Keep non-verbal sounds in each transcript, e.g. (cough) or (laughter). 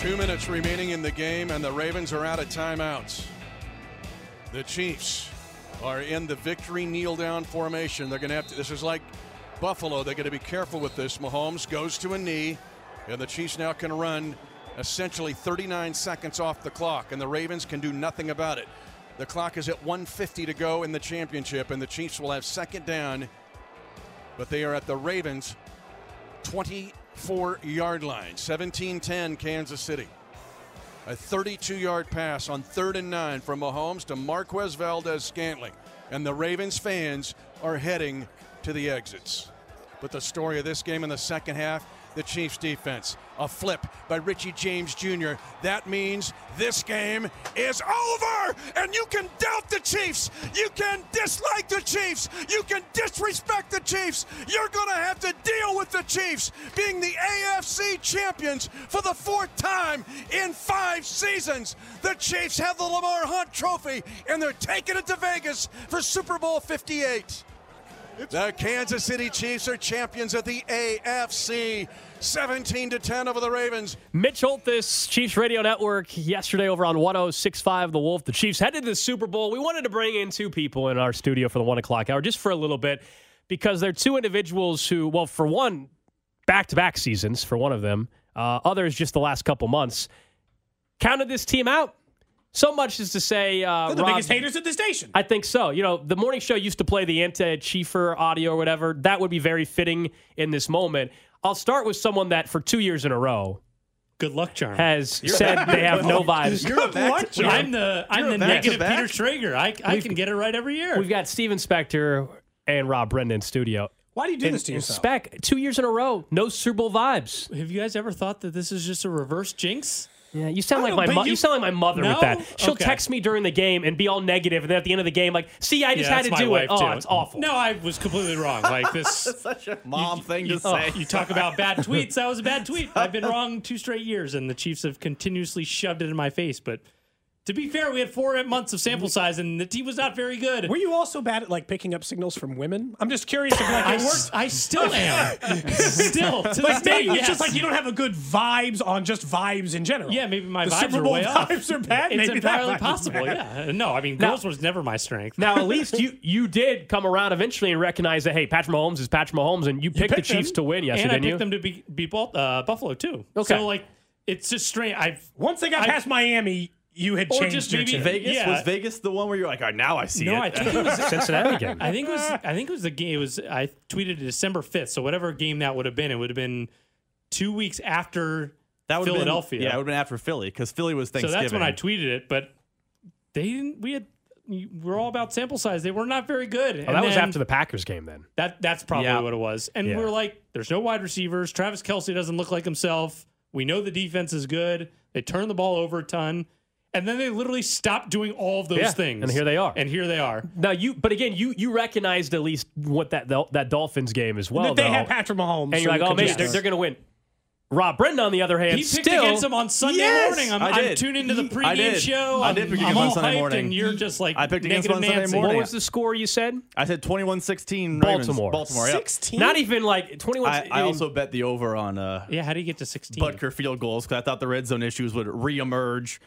Two minutes remaining in the game, and the Ravens are out of timeouts. The Chiefs are in the victory kneel down formation. They're going to have to, this is like Buffalo. They're going to be careful with this. Mahomes goes to a knee, and the Chiefs now can run essentially 39 seconds off the clock, and the Ravens can do nothing about it. The clock is at 150 to go in the championship, and the Chiefs will have second down, but they are at the Ravens 24 yard line. 17 10 Kansas City. A 32 yard pass on third and nine from Mahomes to Marquez Valdes-Scantling. And the Ravens fans are heading to the exits. But the story of this game in the second half the Chiefs defense. A flip by Richie James Jr. That means this game is over. And you can doubt the Chiefs. You can dislike the Chiefs. You can disrespect the Chiefs. You're to have to deal with the Chiefs being the AFC champions for the fourth time in five seasons. The Chiefs have the Lamar Hunt trophy and they're taking it to Vegas for Super Bowl 58. The Kansas City Chiefs are champions of the AFC. 17 to 10 over the Ravens. Mitch Holthus, Chiefs Radio Network, yesterday over on 1065 The Wolf. The Chiefs headed to the Super Bowl. We wanted to bring in two people in our studio for the one o'clock hour just for a little bit because they're two individuals who, well, for one, back to back seasons for one of them, uh, others just the last couple months, counted this team out. So much as to say, uh, They're the Rob, biggest haters at the station. I think so. You know, the morning show used to play the anti-Chiefer audio or whatever. That would be very fitting in this moment. I'll start with someone that for two years in a row Good luck, charm. has said they have (laughs) no vibes. You're a back to I'm the I'm You're the a back negative back? Peter Schrager. I, I can get it right every year. We've got Steven Spector and Rob Brendan in studio. Why do you do And- this to and yourself? Spec, two years in a row, no Super Bowl vibes. Have you guys ever thought that this is just a reverse jinx? Yeah, you sound like my but mo- you, you- sound like my mother No? with that. She'll Okay. text me during the game and be all negative, and then at the end of the game, like, "See, I just Yeah, had to do it. wife, Oh, too. it's awful." No, I was completely wrong. Like (laughs) this Such a mom thing you, to say. (laughs) You talk about bad tweets. That was a bad tweet. I've been (laughs) wrong two straight years, and the Chiefs have continuously shoved it in my face. But to be fair, we had four months of sample size, and the team was not very good. Were you also bad at like picking up signals from women? I'm just curious if like I it worked. I still (laughs) am. still to this Like day, maybe it's yes. just like you don't have a good vibes on just vibes in general. Yeah, maybe my the vibes Super are Bowl way off. are bad. It's maybe entirely possible. (laughs) Yeah. No, I mean, Now- girls was never my strength. Now, at least you you did come around eventually and recognize that hey, Patrick Mahomes is Patrick Mahomes, and you picked the picked Chiefs him. to win yesterday, and I didn't you? picked them to be, beat Bal- uh, Buffalo too. Okay. So like, it's just strange. I've Once they got I- past Miami, you had Or changed just your maybe- tune. Vegas Yeah. was Vegas the one where you're like, all right, now I see no, it. No, I think it (laughs) was. Cincinnati game. I think it was. I think it was the game. It was. I tweeted it December fifth. So whatever game that would have been, it would have been two weeks after that would've been- Philadelphia. yeah, it would have been after Philly because Philly was Thanksgiving. so Thanksgiving. that's when I tweeted it. But they didn't. We had. We're all about sample size. They were not very good. Oh, that was after the Packers game then. That that's probably Yeah. what it was. And Yeah. we're like, there's no wide receivers. Travis Kelce doesn't look like himself. We know the defense is good. They turn the ball over a ton. And then they literally stopped doing all of those Yeah, things. and here they are. And here they are. Now you, but again, you you recognized at least what that that Dolphins game as well. That they though. had Patrick Mahomes, and so you're like, oh, could maybe just- they're, they're going to win. Rob Brendan, on the other hand, He picked still against them on Sunday Yes, morning. I'm, I I'm did. tuned into the I pregame did. show. I I'm, did pick I'm against all on Sunday hyped, morning. and you're just like I picked against negative on Sunday Nancy. morning. What was the score you said? I said 21-16 Baltimore. Ravens. Baltimore. Yep. 16? Not even like 21. I, I also bet the over on uh, Yeah, how do you get to 16? Butker field goals because I thought the red zone issues would reemerge.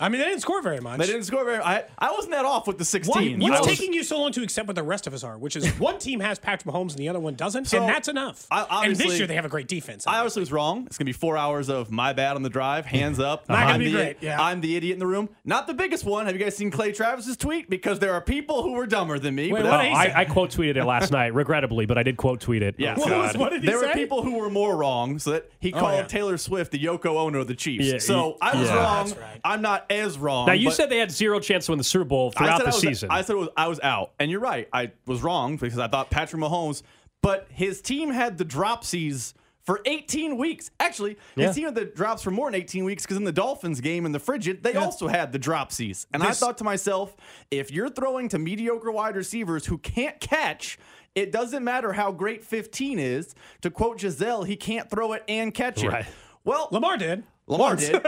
I mean, they didn't score very much. They didn't score very. I I wasn't that off with the 16. Why, I what's was- taking you so long to accept what the rest of us are? Which is one team has Patrick Mahomes and the other one doesn't, So, and that's enough. I- and this year they have a great defense. I obviously was wrong. It's gonna be four hours of my bad on the drive, hands up. Not gonna I'm be the, great, yeah. I'm the idiot in the room. Not the biggest one. Have you guys seen Clay Travis's tweet? Because there are people who were dumber than me. Wait, but what that's- did he say? I, I quote tweeted it last (laughs) night, regrettably, but I did quote tweet it. Yeah. What oh, was- what did he there were people who were more wrong, so that he oh, called yeah. Taylor Swift the Yoko Ono of the Chiefs. Yeah, so he- I was yeah. wrong. That's right. I'm not as wrong. Now you said they had zero chance to win the Super Bowl I throughout the was, season. I said it was, I was out, and you're right. I was wrong because I thought Patrick Mahomes, but his team had the dropsies for 18 weeks. Actually, his Yeah. team had the drops for more than 18 weeks because in the Dolphins game in the frigid, they also had the dropsies. And I thought to myself, if you're throwing to mediocre wide receivers who can't catch. It doesn't matter how great 15 is. To quote Gisele, he can't throw it and catch it. Right. Well, Lamar did. Lamar did.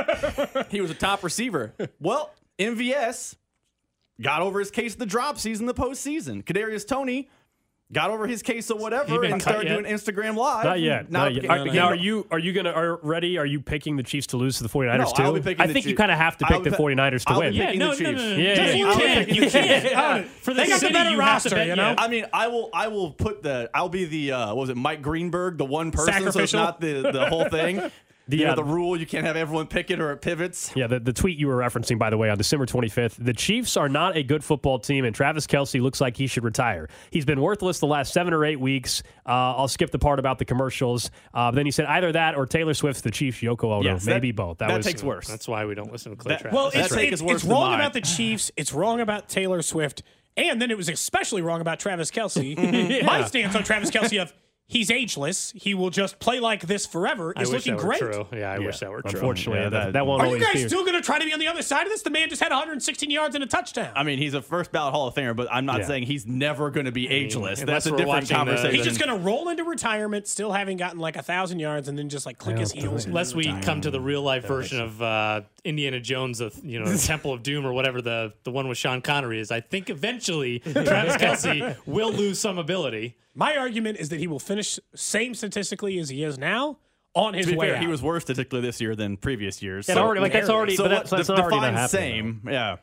(laughs) he was a top receiver. Well, MVS got over his case of the drop season, the postseason. Kadarius Toney got over his case of whatever and started yet? doing Instagram live. Not yet. Now Not yet. became- Are, now, are you are you gonna are ready? Are you picking the Chiefs to lose to the 49ers No, too? I'll be picking I the think you kind of have to I'll pick the pi- 49ers to I'll win. picking Yeah, no, no, Chiefs. no, no. Yeah, Just- yeah, you yeah. can't. You can't. For the They got the city, better you have to roster, bet you know? yes. I mean, I will. I will put the. I'll be the. Uh, what was it? Mike Greenberg, the one person, so it's not the the whole thing. (laughs) The, you know, uh, the rule you can't have everyone pick it or it pivots. Yeah, the, the tweet you were referencing, by the way, on December 25th. The Chiefs are not a good football team, and Travis Kelce looks like he should retire. He's been worthless the last seven or eight weeks. Uh, I'll skip the part about the commercials. Uh, then he said either that or Taylor Swift's the Chiefs Yoko Ono. Yes, that- Maybe both. That, That was, takes worse. That's why we don't listen to Clay That- Travis. Well, it's, take it's, is it's wrong mine. about the Chiefs. It's wrong about Taylor Swift. And then it was especially wrong about Travis Kelce. (laughs) My stance on Travis Kelce of he's ageless. He will just play like this forever I is wish looking great. true. Yeah, I wish that were true. Unfortunately, Yeah, that, that- that won't Are you guys be. still going to try to be on the other side of this? The man just had 116 yards and a touchdown. I mean, he's a first ballot Hall of Famer, but I'm not Yeah. saying he's never going to be ageless. unless That's a different watching the- conversation. he's just going to roll into retirement, still having gotten like a thousand yards, and then just like click his heels. Unless we retire. come to the real life version of uh, Indiana Jones, the you know the (laughs) Temple of Doom or whatever the the one with Sean Connery is, I think eventually (laughs) Travis Kelce will lose some ability. My argument is that he will finish same statistically as he is now on his To be way fair, out. he was worse statistically this year than previous years. It So- already, like that's already, so but what- that's, that's de- already not define happening. same. Yeah.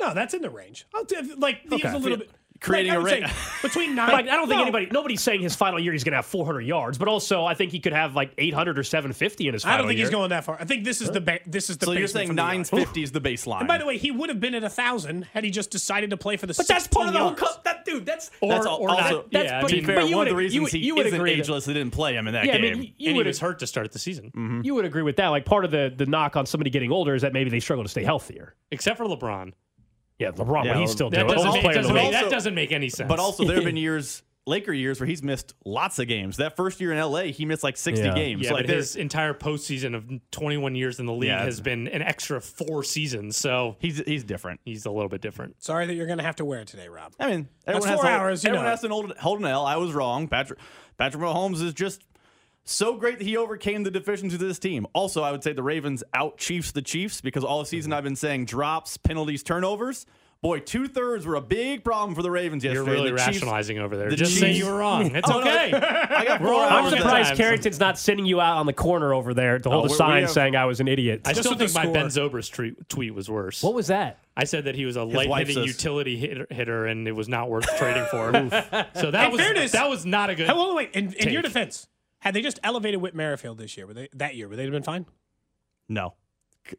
no, that's in the range. I'll do, like he's Okay. a little bit Creating like, I a would ra- say (laughs) between nine. Like, I don't think No, anybody, nobody's saying his final year he's going to have 400 yards, but also I think he could have like 800 or 750 in his final I don't think year. he's going that far. I think this is the ba- this is the. So you're saying for the yards. 950 is the baseline. And by the way, he would have been at a thousand had he just decided to play for the. But that's part of the whole yards. Cup. That dude, that's Or, That's all- or also- not. that's- yeah, but I to be mean, fair, but you one of the would- you reasons he you would isn't agree that- ageless, they didn't play him in that Yeah, I mean, you and he was hurt to start the season, mm-hmm. you would agree with that. Like part of the the knock on somebody getting older is that maybe they struggle to stay healthier. except for LeBron. Yeah, LeBron, Yeah, but he's well, still That doing it. doesn't, make, player in the doesn't league. make- that doesn't make any sense. But also, there have been (laughs) years, Laker years, where he's missed lots of games. That first year in LA, he missed like 60 Yeah. games. yeah, like but his entire postseason of 21 years in the league Yeah. has been an extra four seasons, so he's he's different. he's a little bit different. Sorry that you're going to have to wear it today, Rob. I mean, That's everyone has four to hold- hours, you everyone know. has to hold, hold an L. I was wrong. Patrick Patrick Mahomes is just so great that he overcame the deficiencies of this team. Also, I would say the Ravens out Chiefs the Chiefs because all the season mm-hmm. I've been saying drops, penalties, turnovers. Boy, two thirds were a big problem for the Ravens yesterday. You're really The Chiefs- rationalizing over there. the Just say Chiefs- you were wrong. It's (laughs) Oh, no, okay. (laughs) I got We're four all hours I'm surprised. Carrington's not sending you out on the corner over there to hold Oh, a we- we sign have- saying I was an idiot. I still think my. Ben Zobrist tweet, tweet was worse. what was that? I said that he was a wife light hitting says- utility hitter, hitter and it was not worth (laughs) trading for. so that In was fairness- that was not a good. Hey, wait, wait. In, in your defense, had they just elevated Whit Merrifield this year, would they, that year, would they have been fine? No.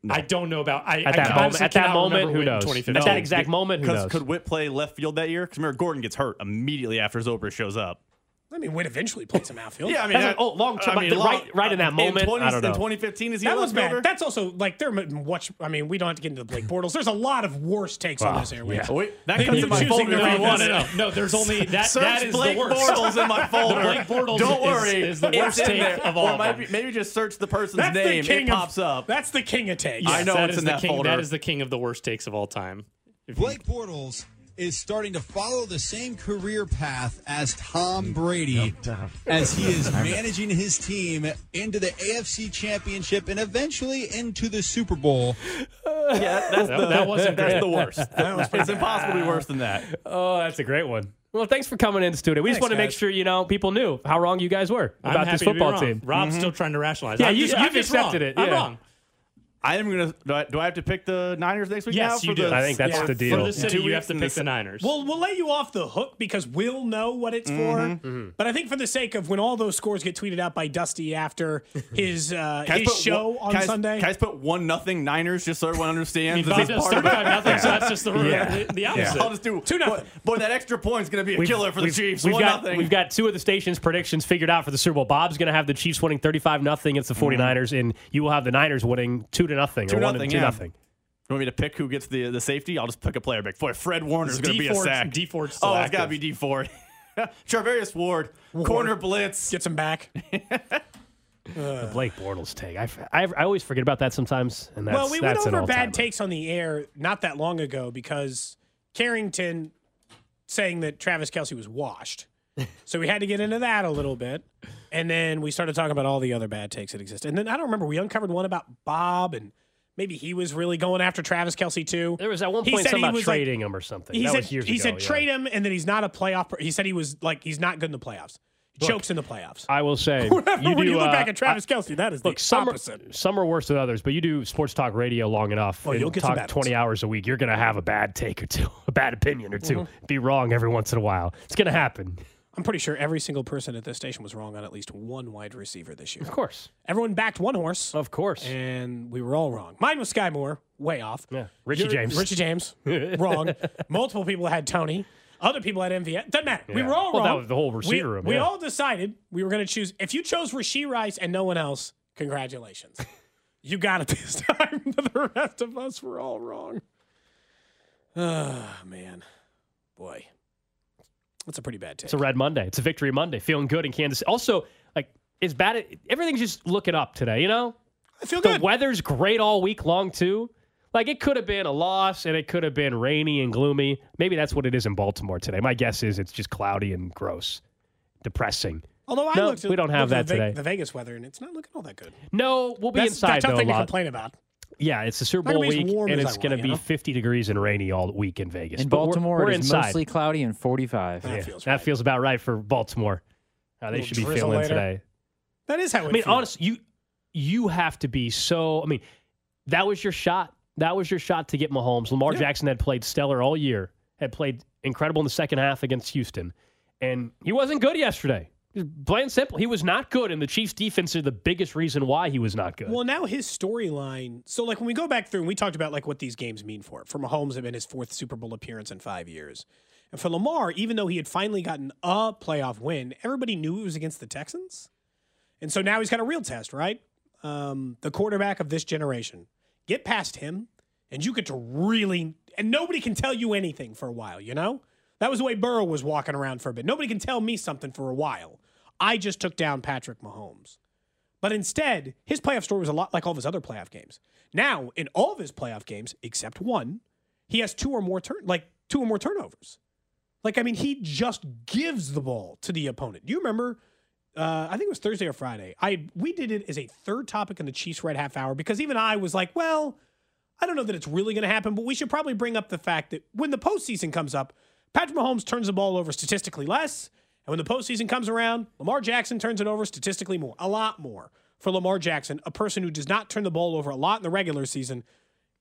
No. I don't know about. I, At I that moment, at that moment, who knows? 2015. At that exact moment, who knows? could Whit play left field that year? Because remember, Gordon gets hurt immediately after Zobrist shows up. I mean, Whit eventually played some outfield. Yeah, I mean, That's that- a- oh, long term, I mean, the- long- right- right in that moment, 20, I don't know. In 2015, is he that a was bad. fielder? That's also like they're watch. I mean, we don't have to get into the Blake Bortles. There's a lot of worse takes on this airways. Oh, wait, that comes in my folder the if right you No, want no, it. no, (laughs) no. There's only that. Search that is Blake the worst. Bortles in my folder. Blake Bortles Don't worry, is the worst in take there. of all Or of maybe, maybe just search the person's That's name. the king It of, pops up. That's the king of takes. I know it's in that folder. That is the king of the worst takes of all time. Blake Bortles is starting to follow the same career path as Tom Brady (laughs) as he is managing his team into the AFC Championship and eventually into the Super Bowl. yeah, that's That- the, that wasn't (laughs) that's the worst. (laughs) it's impossible to be worse than that. Oh, that's a great one. Well, thanks for coming in, studio. We just want to make sure you know people knew how wrong you guys were I'm about happy this to be football wrong. team. Rob's mm-hmm. still trying to rationalize. Yeah, I'm you- just, you've I'm just accepted wrong. it, I'm yeah. Wrong. I'm gonna. Do I, do I have to pick the Niners next week? Yes, now you for do. The, I think that's Yeah. the For deal. the city, Two you have to pick the the Niners. We'll we'll let you off the hook because we'll know what it's Mm-hmm. for. But I think for the sake of when all those scores get tweeted out by Dusty after (laughs) his uh, his put show one- on can I- Sunday, Can I just put one nothing Niners just so everyone understands? Bob this part of it? nothing, so that's just the, Yeah. the, the opposite. I'll just do Two nothing. Boy, boy, that extra point is gonna be a We've- killer for the Chiefs. We've one got, nothing. we've got two of the station's predictions figured out for the Super Bowl. Bob's going to have the Chiefs winning 35 nothing against the 49ers, and you will have the Niners winning 2 to nothing Two or 1 nothing, to 2 yeah. nothing. You want me to pick who gets the the safety? I'll just pick a player pick. Boy, Fred Warner's Is going to be a Dee Ford- sack. Dee Ford's still oh, it's got to be Dee Ford. Charvarius (laughs) Ward, corner blitz. gets him back. (laughs) The Blake Bortles take. I, I, I always forget about that sometimes, and that's well, we that's went over bad takes on the air not that long ago because Carrington saying that Travis Kelce was washed. So we had to get into that a little bit. And then we started talking about all the other bad takes that exist. And then I don't remember, we uncovered one about Bob and maybe he was really going after Travis Kelce too. There was at one point something about was like- trading him or something. He that said was years he ago. said yeah. trade him and then he's not a playoff. per- He said he was like he's not good in the playoffs. He chokes in the playoffs. I will say, (laughs) you when do, you look uh, back at Travis I- Kelce, that is Look, the some are, some are worse than others, but you do sports talk radio long enough Oh, and you'll get talk twenty hours a week. You're going to have a bad take or two, (laughs) a bad opinion or 2 Mm-hmm. Be wrong every once in a while. It's going to happen. I'm pretty sure every single person at this station was wrong on at least one wide receiver this year. Of course. Everyone backed one horse, Of course. and we were all wrong. Mine was Skyy Moore, way off. Yeah, Richie Your- James. Richie James, (laughs) wrong. Multiple people had Toney. Other people had MVS. Doesn't matter. We were all Well, that was the whole receiver We, room, we yeah. all decided we were going to choose. If you chose Rashee Rice and no one else, congratulations. (laughs) you got it this time. (laughs) the rest of us were all wrong. Oh, (sighs) man. Boy. That's a pretty bad take. It's a red Monday. It's a victory Monday. Feeling good in Kansas. Also, like, it's bad. Everything's just looking up today, you know? I feel The good. The weather's great all week long, too. Like, it could have been a loss and it could have been rainy and gloomy. Maybe that's what it is in Baltimore today. My guess is it's just cloudy and gross, depressing. Although I No, looked we don't have that the, today. the Vegas weather, and it's not looking all that good. No, we'll be That's inside, tough though, thing a to complain about. Yeah, it's the Super Bowl gonna be as week, and it's going to be you know? 50 degrees and rainy all week in Vegas. In But we're- Baltimore, we're, it is inside. mostly cloudy and 45. That Yeah, feels that right. feels about right for Baltimore. How they should be feeling later. today. That is how it I mean, feels. honestly, you you have to be so. I mean, that was your shot. That was your shot to get Mahomes. Lamar Jackson had played stellar all year. Had played incredible in the second half against Houston, and he wasn't good yesterday. Plain simple, he was not good, and the Chiefs' defense are the biggest reason why he was not good. Well, now his storyline. So, like when we go back through and we talked about like what these games mean for it. For Mahomes, have been his fourth Super Bowl appearance in five years, and for Lamar, even though he had finally gotten a playoff win, everybody knew it was against the Texans, and so now he's got a real test, right? Um, the quarterback of this generation. Get past him, and you get to really, and nobody can tell you anything for a while. You know, that was the way Burrow was walking around for a bit. Nobody can tell me something for a while. I just took down Patrick Mahomes. But instead, his playoff story was a lot like all of his other playoff games. Now, in all of his playoff games, except one, he has two or more turn like two or more turnovers. Like, I mean, he just gives the ball to the opponent. Do you remember? Uh, I think it was Thursday or Friday. I we did it as a third topic in the Chiefs Red Half Hour because even I was like, well, I don't know that it's really going to happen, but we should probably bring up the fact that when the postseason comes up, Patrick Mahomes turns the ball over statistically less. And when the postseason comes around, Lamar Jackson turns it over statistically more, a lot more. For Lamar Jackson, a person who does not turn the ball over a lot in the regular season,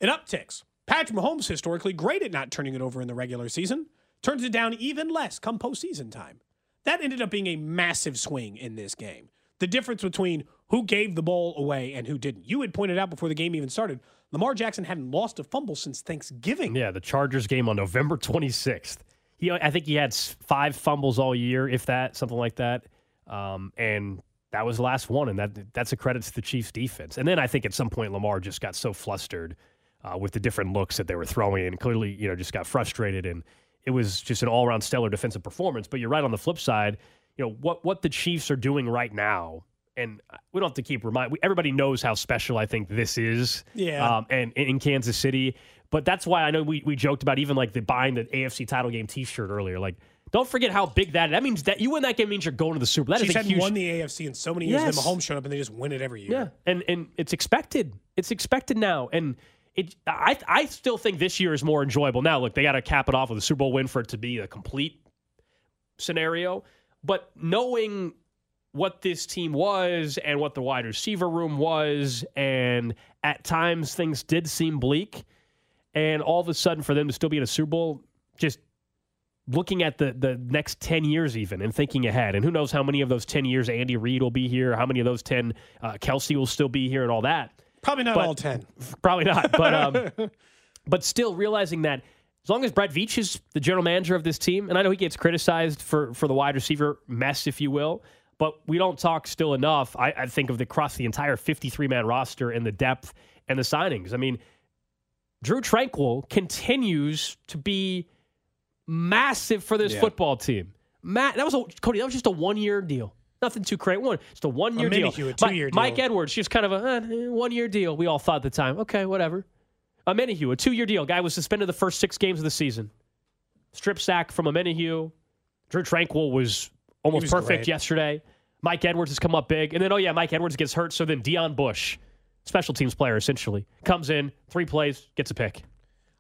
it upticks. Patrick Mahomes, historically great at not turning it over in the regular season, turns it down even less come postseason time. That ended up being a massive swing in this game. The difference between who gave the ball away and who didn't. You had pointed out before the game even started, Lamar Jackson hadn't lost a fumble since Thanksgiving. Yeah, the Chargers game on November 26th. He, I think he had five fumbles all year, if that, something like that. Um, and that was the last one, and that that's a credit to the Chiefs' defense. And then I think at some point Lamar just got so flustered uh, with the different looks that they were throwing, and clearly, you know, just got frustrated. And it was just an all-around stellar defensive performance. But you're right on the flip side. You know what what the Chiefs are doing right now. And we don't have to keep remind. Everybody knows how special I think this is. Yeah. Um, and in Kansas City. But that's why I know we, we joked about even like the buying the AFC title game T-shirt earlier. Like, don't forget how big that. That means that you win that game means you're going to the Super. Bowl. That is Chiefs a hadn't huge. won the AFC in so many years, and Yes. then Mahomes showed up and they just win it every year. yeah, and and it's expected. It's expected now, and it. I I still think this year is more enjoyable. Now, look, they got to cap it off with a Super Bowl win for it to be a complete scenario. But knowing what this team was and what the wide receiver room was. And at times things did seem bleak. And all of a sudden, for them to still be in a Super Bowl, just looking at the, the next 10 years, even and thinking ahead. And who knows how many of those 10 years Andy Reid will be here, how many of those 10 uh, Kelce will still be here, and all that. Probably not But- all 10. (laughs) Probably not. But um, (laughs) but still realizing that as long as Brett Veach is the general manager of this team, and I know he gets criticized for for the wide receiver mess, if you will, but we don't talk still enough. I, I think of the across the entire 53 man roster and the depth and the signings. I mean, Drue Tranquill continues to be massive for this Yeah. football team. Matt, that was a Cody. That was just a one year deal. Nothing too crazy. One, just a one year A deal. A two-year Mike deal. Edwards, just kind of a uh, one year deal. We all thought at the time. Okay, whatever. Omenihu, a two year deal. Guy was suspended the first six games of the season. Strip sack from a Menahue. Drue Tranquill was almost was perfect great. yesterday. Mike Edwards has come up big. And then, oh, yeah, Mike Edwards gets hurt. So then Deon Bush, special teams player essentially, comes in, three plays, gets a pick.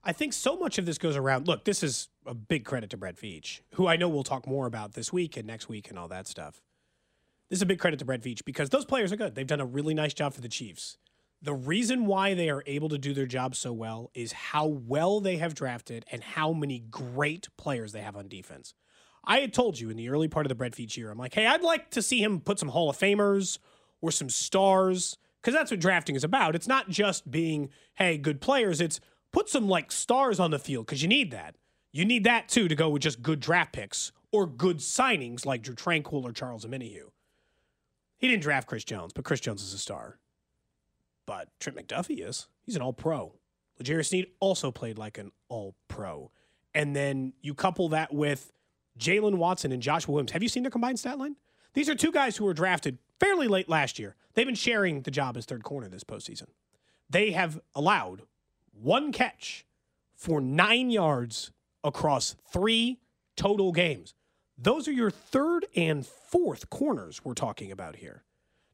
I think so much of this goes around. Look, this is a big credit to Brett Veach, who I know we'll talk more about this week and next week and all that stuff. This is a big credit to Brett Veach because those players are good. They've done a really nice job for the Chiefs. The reason why they are able to do their job so well is how well they have drafted and how many great players they have on defense. I had told you in the early part of the Brett Veach year, I'm like, hey, I'd like to see him put some Hall of Famers or some stars because that's what drafting is about. It's not just being, hey, good players. It's put some like stars on the field because you need that. You need that too to go with just good draft picks or good signings like Drue Tranquill or Charles Omenihu. He didn't draft Chris Jones, but Chris Jones is a star. But Trent McDuffie is. He's an all pro. L'Jarius Sneed also played like an all pro. And then you couple that with Jaylen Watson and Joshua Williams. Have you seen their combined stat line? These are two guys who were drafted fairly late last year. They've been sharing the job as third corner this postseason. They have allowed one catch for nine yards across three total games. Those are your third and fourth corners we're talking about here.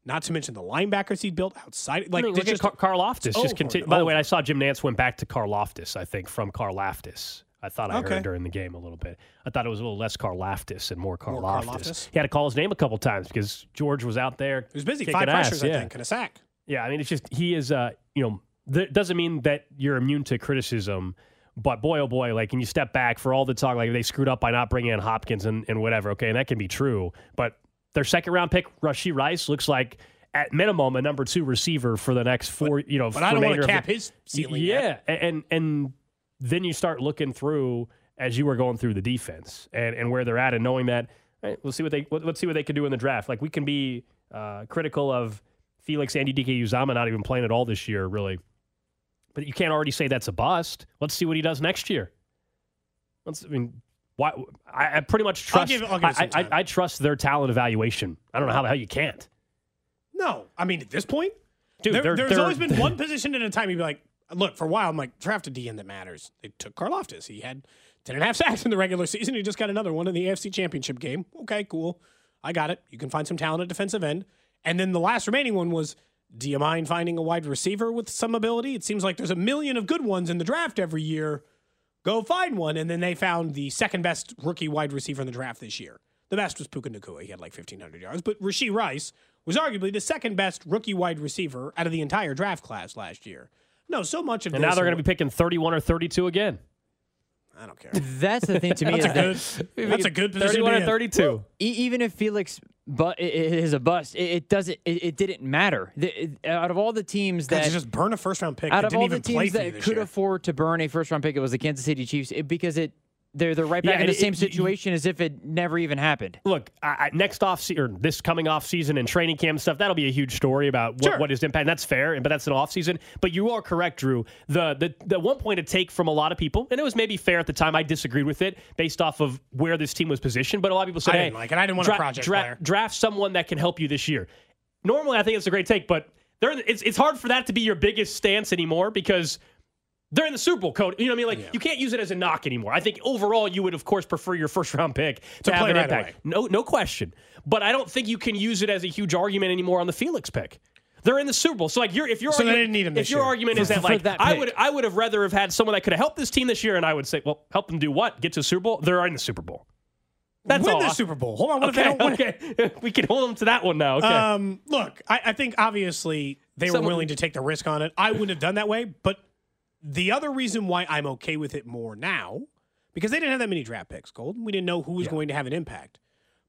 Not to mention the linebackers he built outside. Like I mean, look at just- Car- Loftus. Just continue. By the way. I saw Jim Nantz went back to Carl Loftus. I think from Carl Loftus. I thought I Okay. heard during the game a little bit. I thought it was a little less Carl Loftus and more Carl More Loftus. He had to call his name a couple times because George was out there. he was busy. Five ass, pressures, I yeah. think, and a sack. Yeah, I mean, it's just he is. Uh, you know, that doesn't mean that you're immune to criticism. But boy, oh boy, like, can you step back for all the talk like they screwed up by not bringing in Hopkins and, and whatever? Okay, and that can be true. But their second round pick, Rashee Rice, looks like at minimum a number two receiver for the next four. you know, But I don't want to cap the- his ceiling. yeah, yet. and and then you start looking through as you were going through the defense and, and where they're at, and knowing that hey, we'll see what they let- let's see what they can do in the draft. Like we can be uh, critical of Felix Anudike-Uzomah not even playing at all this year, really, but you can't already say that's a bust. Let's see what he does next year. Let's, I mean. Why, I, I pretty much I'll trust. give I'll give I, I. I trust their talent evaluation. I don't know how the hell you can't, No, I mean at this point, dude. there, there's they're- always been (laughs) one position at a time. You'd be like, look, for a while, I'm like, draft a DN that matters. They took Karlaftis. He had 10 and a half sacks in the regular season. He just got another one in the AFC Championship game. Okay, cool. I got it. You can find some talent at defensive end. And then the last remaining one was, do you mind finding a wide receiver with some ability? It seems like there's a million of good ones in the draft every year. Go find one. And then they found the second best rookie wide receiver in the draft this year. The best was Puka Nacua. He had like 1,500 yards. But Rashee Rice was arguably the second best rookie wide receiver out of the entire draft class last year. No, so much of and this now they're going to be picking 31 or 32 again. I don't care. (laughs) That's the thing to me is That's a that good. That's a good position. 31 to or be in. 32. e- even if Felix but is a bust, it, it doesn't. It, it didn't matter. The, it- out of all the teams that you just burn a first round pick out of didn't all even the teams that could year. afford to burn a first round pick, it was the Kansas City Chiefs it, because it they're they're right Yeah, back in the it- same it- situation as if it never even happened. Look, I, I, next off se- or this coming off season and training camp stuff, that'll be a huge story about what, Sure. what his impact. And that's fair, but that's an off season. But you are correct, Drew. The, the the one point to take from a lot of people, and it was maybe fair at the time. I disagreed with it based off of where this team was positioned. But a lot of people said, I didn't "Hey, like it. I didn't want a project player." draft someone that can help you this year." Normally, I think it's a great take, but there, it's it's hard for that to be your biggest stance anymore because they're in the Super Bowl code. You know what I mean? Like you can't use it as a knock anymore. I think overall you would of course prefer your first round pick to, To have an right impact. away. No, no question. But I don't think you can use it as a huge argument anymore on the Felix pick. They're in the Super Bowl, so like your if your So argument, didn't need him if your year. argument is that like that I would I would have rather have had someone that could have helped this team this year, and I would say, well, help them do what? Get to the Super Bowl. They're in the Super Bowl. That's win all. the Super Bowl. Hold on, what okay, if they don't win okay. (laughs) we can hold them to that one now. Okay. Um, look, I, I think obviously they Someone- were willing to take the risk on it. I wouldn't have done that way, but the other reason why I'm okay with it more now, because they didn't have that many draft picks, Gold. We didn't know who was going to have an impact.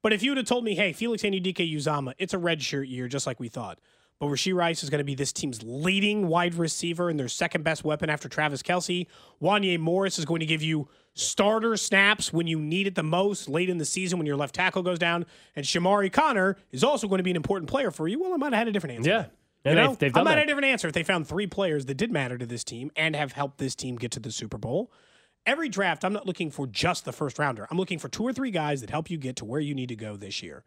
But if you would have told me, hey, Felix Anudike-Uzomah, it's a red shirt year, just like we thought. But Rashee Rice is going to be this team's leading wide receiver and their second best weapon after Travis Kelce. Wanya Morris is going to give you starter snaps when you need it the most late in the season when your left tackle goes down. And Chamarri Conner is also going to be an important player for you. Well, I might have had a different answer. Yeah. You they've- know, they've I done might that. have a different answer if they found three players that did matter to this team and have helped this team get to the Super Bowl. Every draft, I'm not looking for just the first rounder. I'm looking for two or three guys that help you get to where you need to go this year.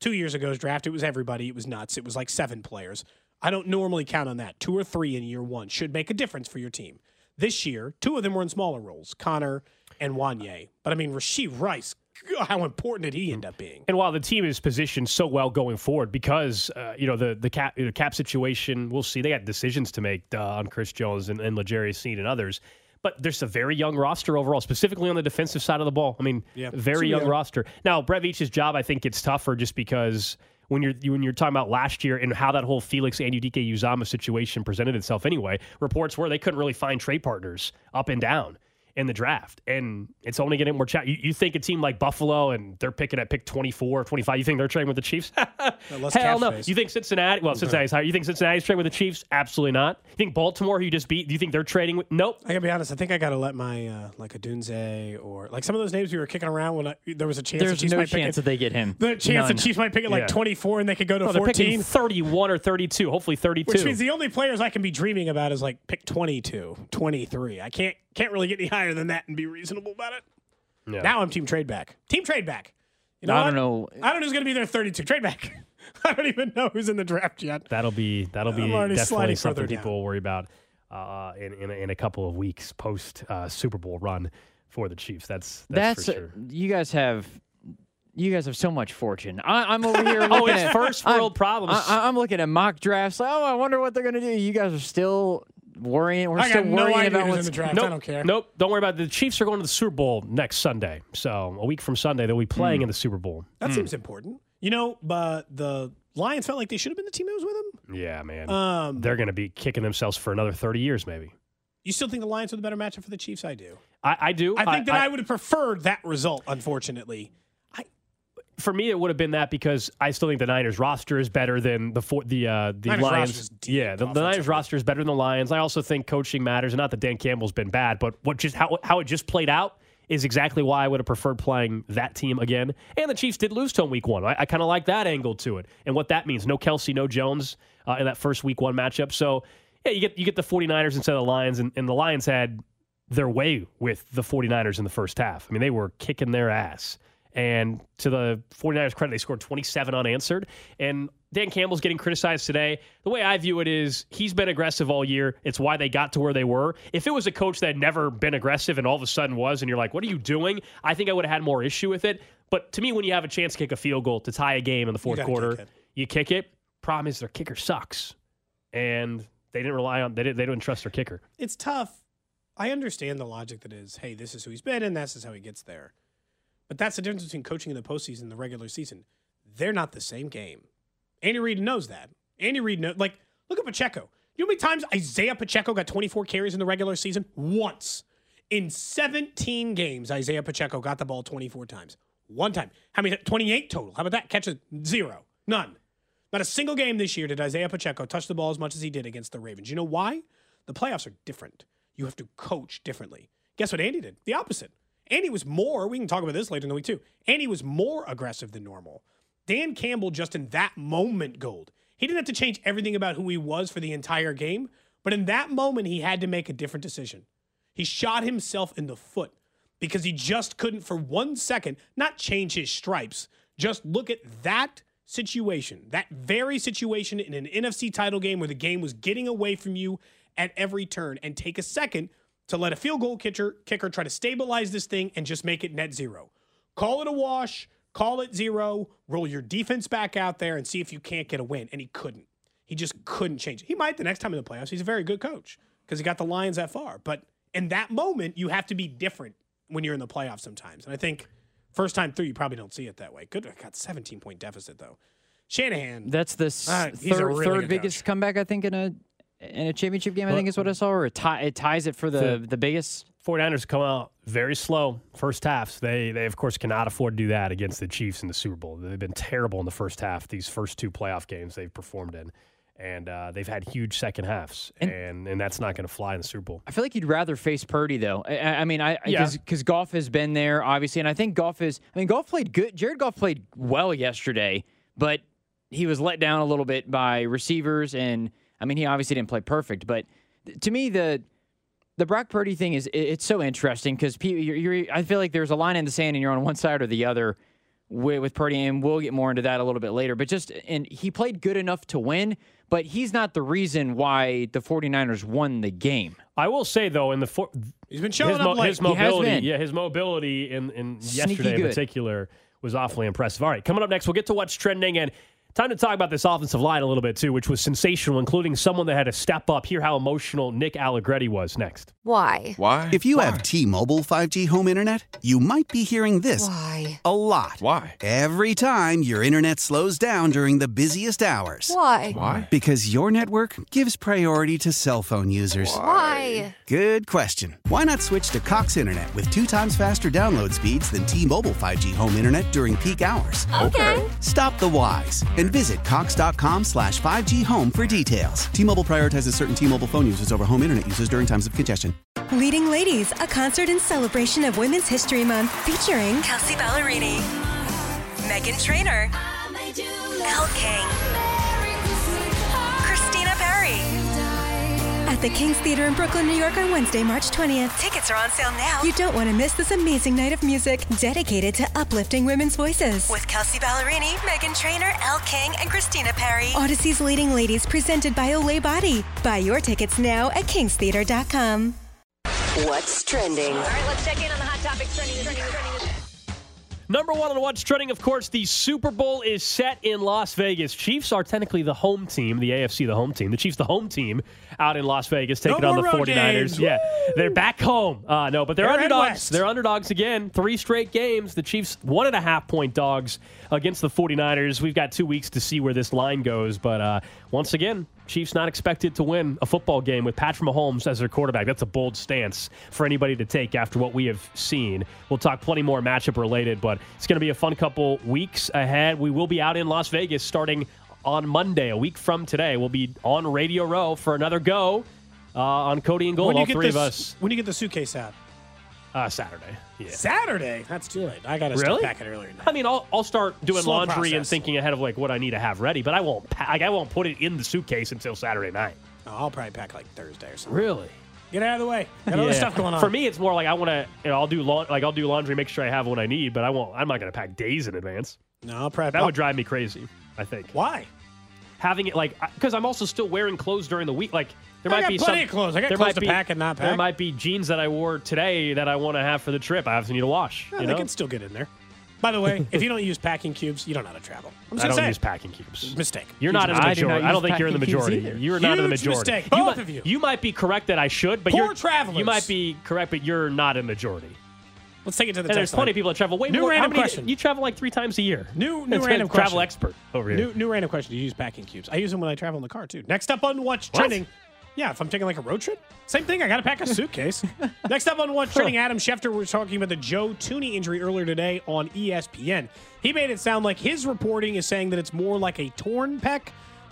Two years ago's draft, it was everybody. It was nuts. It was like seven players. I don't normally count on that. Two or three in year one should make a difference for your team. This year, two of them were in smaller roles, Conner and Wanya. But I mean, Rashee Rice, (laughs) how important did he end up being? And while the team is positioned so well going forward, because uh, you know the the cap the cap situation, we'll see they got decisions to make uh, on Chris Jones and, and L'Jarius Sneed and others. But there's a very young roster overall, specifically on the defensive side of the ball. I mean, Yeah. very young roster. Now, Brett Veach's job, I think, gets tougher just because when you're when you're talking about last year and how that whole Felix Anudike-Uzomah situation presented itself. Anyway, reports were they couldn't really find trade partners up and down in the draft. And it's only getting more chat. You, you think a team like Buffalo and they're picking at pick 24 or 25, you think they're trading with the Chiefs? (laughs) less Hell no. space. You think Cincinnati, well, Cincinnati's higher. You think Cincinnati's trading with the Chiefs? Absolutely not. You think Baltimore, who you just beat, do you think they're trading with? Nope. I gotta be honest. I think I gotta let my uh, like a Dunze or like some of those names we were kicking around when I, there was a chance. the There's Chiefs no might pick chance it. that they get him. The chance None. the Chiefs might pick it like Yeah. 24 and they could go to No, 14. 31 or 32, hopefully 32. Which means the only players I can be dreaming about is like pick 22, 23. I can't can't really get any higher than that and be reasonable about it. Yeah. Now I'm team trade back. Team trade back. You know I what? don't know. I don't know who's going to be there 32. Trade back. (laughs) I don't even know who's in the draft yet. That'll be that'll be definitely something people will worry about uh, in, in in a couple of weeks post uh, Super Bowl run for the Chiefs. That's that's, That's, for sure. you guys have. You guys have so much fortune. I, I'm over here. (laughs) Looking Oh, it's at, first I'm- world problems. I, I'm looking at mock drafts. Oh, I wonder what they're going to do. You guys are still worrying. We're I still got no worrying idea about who's in the draft. Nope, I don't care. Nope. Don't worry about it. The Chiefs are going to the Super Bowl next Sunday. So a week from Sunday, they'll be Hmm. playing in the Super Bowl. That seems important. You know, but the Lions felt like they should have been the team that was with them. Yeah, man. Um, They're going to be kicking themselves for another 30 years, maybe. you still think the Lions are the better matchup for the Chiefs? I do. I, I do. I think that I, would have preferred that result, unfortunately. For me, it would have been that because I still think the Niners roster is better than the four, the uh, the Niners Lions. Yeah, the, the Niners roster is better than the Lions. I also think coaching matters, and not that Dan Campbell's been bad, but what just how how it just played out is exactly why I would have preferred playing that team again. And the Chiefs did lose to them week one. I, I kind of like that angle to it and what that means. No Kelce, no Jones uh, in that first week one matchup. So yeah, you get you get the 49ers instead of the Lions, and, and the Lions had their way with the 49ers in the first half. I mean, they were kicking their ass. And to the 49ers credit, they scored 27 unanswered. And Dan Campbell's getting criticized today. The way I view it is he's been aggressive all year. It's why they got to where they were. If it was a coach that had never been aggressive and all of a sudden was, and you're like, what are you doing? I think I would have had more issue with it. But to me, when you have a chance to kick a field goal to tie a game in the fourth quarter, kick you kick it. Problem is their kicker sucks. And they didn't rely on, they didn't, they didn't trust their kicker. It's tough. I understand the logic that is, hey, this is who he's been, and this is how he gets there. But that's the difference between coaching in the postseason and the regular season. They're not the same game. Andy Reid knows that. Andy Reid knows. Like, look at Pacheco. You know how many times Isaiah Pacheco got 24 carries in the regular season? Once. In 17 games, Isaiah Pacheco got the ball 24 times. One time. How many? 28 total. How about that? Catches zero. None. Not a single game this year did Isaiah Pacheco touch the ball as much as he did against the Ravens. You know why? The playoffs are different. You have to coach differently. Guess what Andy did? The opposite. Andy was more, we can talk about this later in the week too. Andy was more aggressive than normal. Dan Campbell, just in that moment, gold. He didn't have to change everything about who he was for the entire game, but in that moment, he had to make a different decision. He shot himself in the foot because he just couldn't, for one second, not change his stripes, just look at that situation, that very situation in an NFC title game where the game was getting away from you at every turn, and take a second to let a field goal kicker, kicker try to stabilize this thing and just make it net zero. Call it a wash, call it zero, roll your defense back out there and see if you can't get a win. And he couldn't. He just couldn't change it. He might the next time in the playoffs. He's a very good coach because he got the Lions that far. But in that moment, you have to be different when you're in the playoffs sometimes. And I think First time through, you probably don't see it that way. Good, I got 17 point deficit though. Shanahan, That's the Uh, third, really third biggest coach. comeback I think in a in a championship game. I think is what I saw, or it, tie, it ties it for the the biggest. 49ers come out very slow first halves. They they of course cannot afford to do that against the Chiefs in the Super Bowl. They've been terrible in the first half. These first two playoff games they've performed in, and uh, they've had huge second halves, and and, that's not going to fly in the Super Bowl. I feel like you'd rather face Purdy though. I, I mean, I Yeah. because Goff has been there obviously, and I think Goff is. I mean, Goff played good. Jared Goff played well yesterday, but he was let down a little bit by receivers, and I mean, he obviously didn't play perfect. But to me, the the Brock Purdy thing is it's so interesting because you're, you're, I feel like there's a line in the sand, and you're on one side or the other with, with Purdy, and we'll get more into that a little bit later. But just and he played good enough to win, but he's not the reason why the 49ers won the game. I will say though, in the four, he's been showing his, up mo- late. his mobility, been. yeah, his mobility in, in Sneaky yesterday in particular was awfully impressive. All right, coming up next, we'll get to what's trending and time to talk about this offensive line a little bit too, which was sensational, including someone that had to step up. Hear how emotional Nick Allegretti was next. Why? Why? If you have T-Mobile 5G home internet, you might be hearing this Why? a lot. Why? Every time your internet slows down during the busiest hours. Why? Why? Because your network gives priority to cell phone users. Why? Good question. Why not switch to Cox Internet with two times faster download speeds than T-Mobile 5G home internet during peak hours? Okay. Stop the whys and visit cox.com slash 5G home for details. T-Mobile prioritizes certain T-Mobile phone users over home internet users during times of congestion. Leading Ladies, a concert in celebration of Women's History Month featuring Kelsea Ballerini, Meghan Trainor, Elle King, At the King's Theater in Brooklyn, New York on Wednesday, March 20th. Tickets are on sale now. You don't want to miss this amazing night of music dedicated to uplifting women's voices. With Kelsea Ballerini, Meghan Trainor, Elle King, and Christina Perri. Audacy's Leading Ladies presented by Olay Body. Buy your tickets now at kingstheater.com. What's trending? All right, let's check in on the hot topics trending. trending, trending. Number one on what's trending, of course, the Super Bowl is set in Las Vegas. Chiefs are technically the home team, the AFC the home team. The Chiefs the home team out in Las Vegas taking No on the 49ers. games. Yeah, they're back home. Uh, no, but they're, They're underdogs. They're underdogs again. Three straight games. The Chiefs one and a half point dogs against the 49ers. We've got two weeks to see where this line goes, but uh, once again, Chiefs not expected to win a football game with Patrick Mahomes as their quarterback. That's a bold stance for anybody to take after what we have seen. We'll talk plenty more matchup related, but it's going to be a fun couple weeks ahead. We will be out in Las Vegas starting on Monday, a week from today. We'll be on Radio Row for another go uh, on Cody and Gold, all three this, of us. When you get the suitcase out? Uh, Saturday. Yeah. Saturday. That's too late. I got to Really? start packing earlier. I mean, I'll, I'll start doing Slow laundry and thinking ahead of like what I need to have ready, but I won't. Pa- like, I won't put it in the suitcase until Saturday night. Oh, I'll probably pack like Thursday or something. Really? Get out of the way. Got other Yeah. stuff going on. For me, it's more like I want to. You know, I'll do laun- like I'll do laundry, make sure I have what I need, but I won't. I'm not going to pack days in advance. no, I'll probably. That would drive me crazy. I think Why? having it like because I'm also still wearing clothes during the week. Like there I might got be plenty some of clothes. I got there clothes might to be- pack and not pack. There might be jeans that I wore today that I want to have for the trip. I have to need to wash. No, you they know, can still get in there. By the way, (laughs) if you don't use packing cubes, you don't know how to travel. I'm just I gonna don't say. use packing cubes. Mistake. You're not in the I do not majority. I don't think you're in the majority. You're not in the majority. mistake. You Both might, of you. You might be correct that I should, but Poor you're travelers. You might be correct, but you're not in the majority. Let's take it to the And there's plenty of people that travel way New more. Random question. You travel like three times a year. New new (laughs) random travel question. expert over here. New new random question. Do you use packing cubes? I use them when I travel in the car too. Next up on what's trending. Yeah, if I'm taking like a road trip, same thing. I got to pack a (laughs) suitcase. Next up on what's trending, Adam Schefter was talking about the Joe Thuney injury earlier today on ESPN. He made it sound like his reporting is saying that it's more like a torn pec,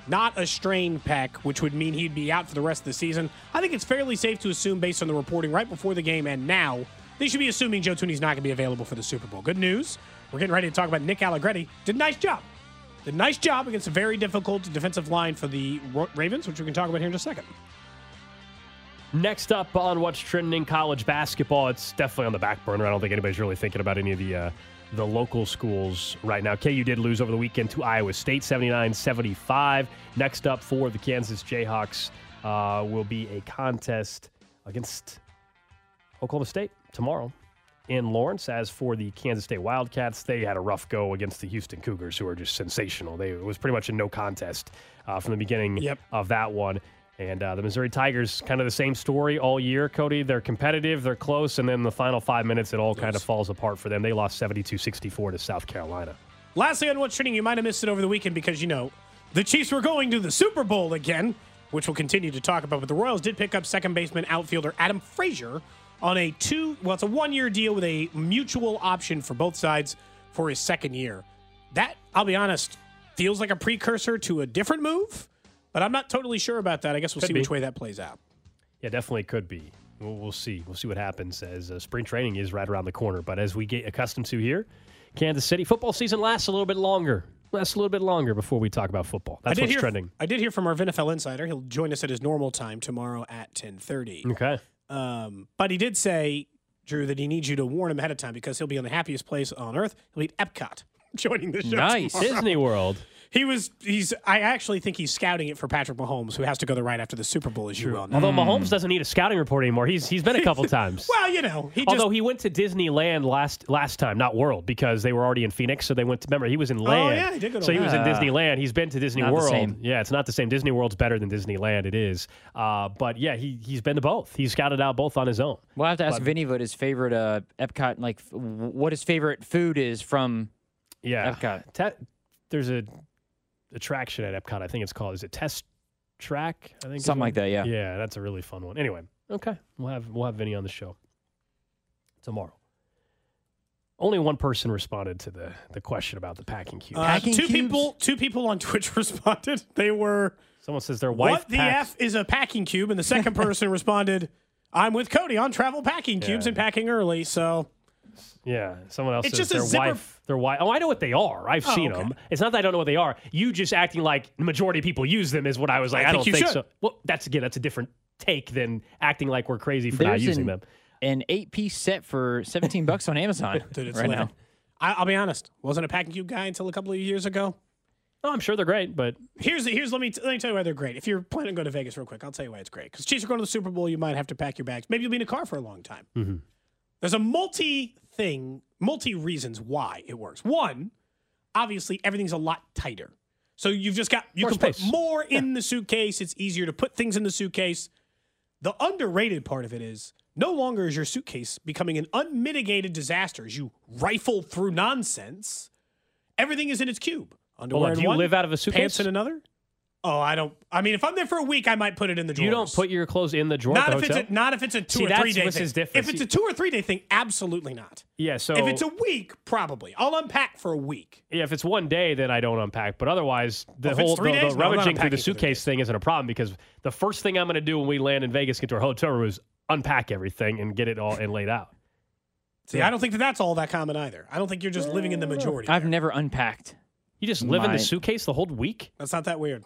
not a strained pec, which would mean he'd be out for the rest of the season. I think it's fairly safe to assume, based on the reporting right before the game and now, they should be assuming Joe Thuney's not going to be available for the Super Bowl. Good news. We're getting ready to talk about Nick Allegretti. Did a nice job. Did a nice job against a very difficult defensive line for the Ravens, which we can talk about here in a second. Next up on what's trending college basketball, it's definitely on the back burner. I don't think anybody's really thinking about any of the uh, the local schools right now. KU did lose over the weekend to Iowa State 79-75. Next up for the Kansas Jayhawks uh, will be a contest against Oklahoma State tomorrow in Lawrence. As for the Kansas State Wildcats, they had a rough go against the Houston Cougars, who are just sensational. They, it was pretty much a no contest uh, from the beginning Yep. of that one. And uh, the Missouri Tigers, kind of the same story all year, Cody. They're competitive, they're close, and then the final five minutes, it all kind of falls apart for them. They lost 72 64 to South Carolina. Lastly, on what's trending, you might have missed it over the weekend because you know the Chiefs were going to the Super Bowl again, which we'll continue to talk about. But the Royals did pick up second baseman outfielder Adam Frazier on a two, well, it's a one year deal with a mutual option for both sides for his second year. That, I'll be honest, feels like a precursor to a different move, but I'm not totally sure about that. I guess we'll Could see be. which way that plays out. Yeah, definitely could be. We'll, we'll see. We'll see what happens as uh, spring training is right around the corner. But as we get accustomed to here, Kansas City football season lasts a little bit longer. Lasts a little bit longer before we talk about football. That's what's hear, trending. I did hear from our NFL insider. He'll join us at his normal time tomorrow at 10:30. Okay. Um, but he did say, Drew, that he needs you to warn him ahead of time because he'll be on the happiest place on earth. He'll be at Epcot joining the show. Nice. tomorrow. Disney World. He was. He's. I actually think he's scouting it for Patrick Mahomes, who has to go there right after the Super Bowl, as you well know. Although Mahomes doesn't need a scouting report anymore. He's he's been a couple (laughs) times. Well, you know, he just. Although he went to Disneyland last last time, not World, because they were already in Phoenix. So they went to remember he was in Land. Oh, yeah, he did go to so he was in Disneyland. He's been to Disney Not the World. same. Yeah, it's not the same. Disney World's better than Disneyland. It is. Uh, but yeah, he he's been to both. He's scouted out both on his own. We'll have to ask Vinny what his favorite uh, Epcot, like what his favorite food is from Yeah. Epcot. Te- there's a attraction at Epcot. I think it's called. Is it Test Track? I think Something like that, yeah. Yeah, that's a really fun one. Anyway, okay, we'll have we'll have Vinny on the show tomorrow. Only one person responded to the the question about the packing cube. uh, Packing two cubes? people. Two people on (laughs) Twitch responded. They were. Someone says their wife What the packs- f is a packing cube? And the second (laughs) person responded, "I'm with Cody on travel packing cubes Yeah. and packing early." So Yeah, someone else It's says just a their zipper- wife. Their wife. Oh, I know what they are. I've Oh, seen okay. them. It's not that I don't know what they are. You just acting like the majority of people use them is what I was like. I I, think don't you think should. so. Well, that's again, that's a different take than acting like we're crazy for not There's using an, them. an eight piece set for 17 (laughs) bucks on Amazon Dude, it's right living. now. I, I'll be honest. Wasn't a packing cube guy until a couple of years ago. Oh, I'm sure they're great, but Here's the, here's let me let me tell you why they're great. If you're planning to go to Vegas real quick, I'll tell you why it's great. Because Chiefs are going to the Super Bowl, you might have to pack your bags. Maybe you'll be in a car for a long time. Mm-hmm. There's a multi thing, multi reasons why it works. One, obviously everything's a lot tighter, so you've just got you More can space. put more in the suitcase. It's easier to put things in the suitcase. The underrated part of it is no longer is your suitcase becoming an unmitigated disaster as you rifle through nonsense. Everything is in its cube. Underwear do you one, live out of a pants suitcase? in another. Oh, I don't. I mean, if I'm there for a week, I might put it in the drawers. you don't put your clothes in the drawer. not at if the it's a, not if it's a two See, or three day this thing. is different. If it's a two or three day thing, absolutely not. yeah. So If it's a week, probably. I'll unpack for a week. yeah, if it's one day, then I don't unpack. But otherwise, the if it's whole the, days, the no, rummaging through the unpacking for the suitcase thing isn't a problem because the first thing I'm going to do when we land in Vegas, get to our hotel room, is unpack everything and get it all and laid out. See, I don't think that that's all that common either. I don't think you're just living in the majority. I've there. never unpacked. You just live in the suitcase the whole week. That's not that weird.